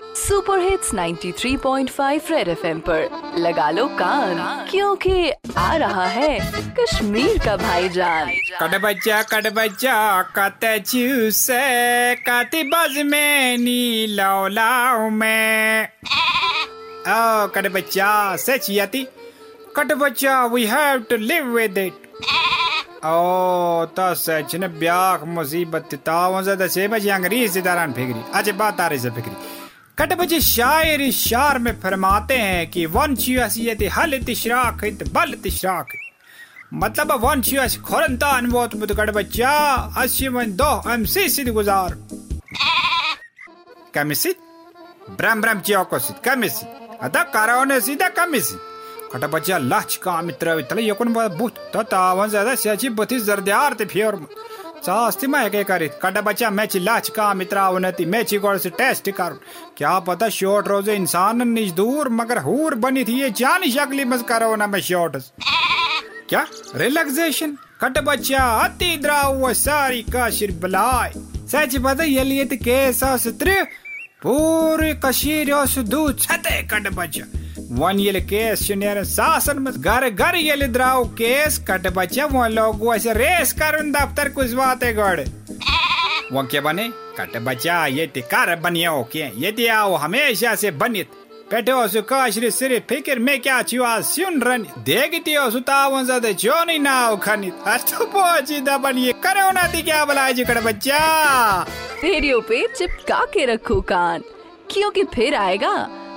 Super hits 93.5 red FM पर। लगा लो कान, क्योंकि आ रहा है कश्मीर का भाईजान। कट बच्चा बच्चा कत चूसे कति बज में नी लाओ लाओ में। ओ, कट बच्चा सच यति। कट बच्चा we have to live with it ओ तो सच ने ब्याख मुसीबत ताव से बजे अंग्रेज़ी दरान फिक्री अच्छा बात आ रही से फिक्री कट बजे शायर शार में फरमाते हैं कि वन चियत हल तिशराक बल तिशराक मतलब वन चियस खोरंता अनवोत मुद कट बच्चा अच्छी वन दो हम सी सिद गुजार। कमिसित ब्रम ब्रम चियोको सिद कमिसित अदा कराओने सीधा कमिसित कट बच्चा लच का मित्र तले यकुन बुत तता वन ज़्यादा स्याची बथी जरद्यार ते फियर। चास्ती मैं करित कट बच्चा मैच लाच का मित्रा, उन्नति गोड़ से टेस्ट कर। क्या पता शॉर्ट रोज इंसान निज दूर, मगर हूर बनी थी ये जानी शक्ली मस करो ना मैं शॉर्ट क्या? रिलैक्सेशन कट बच्चा, अति द्राव, वो सारी काशिर बलाय सच पता ये लिए तो केस सत्र, पूरी कशीर दूध छते कट बच्चा। वन ये मत घर घर ये द्राव केस, कट बच्चा वो लोग ऐसे रेस कर दफ्तर कुछ बातें गड़ वो क्या बने? कट बच्चा, ये कर बनियो ये आओ हमेशा से बनित। पेटे सु काशरी सिर्फ़ फ़िक्र में क्या चुआ सुन रन देखती हो सुतावन ज़्यादा जो नहीं नाव खनित। अतो पहुँची दबन ये करो ना दी क्या बलाए जी कट बच्चा? पे चिपका के रखो कान। क्योंकि फिर आएगा?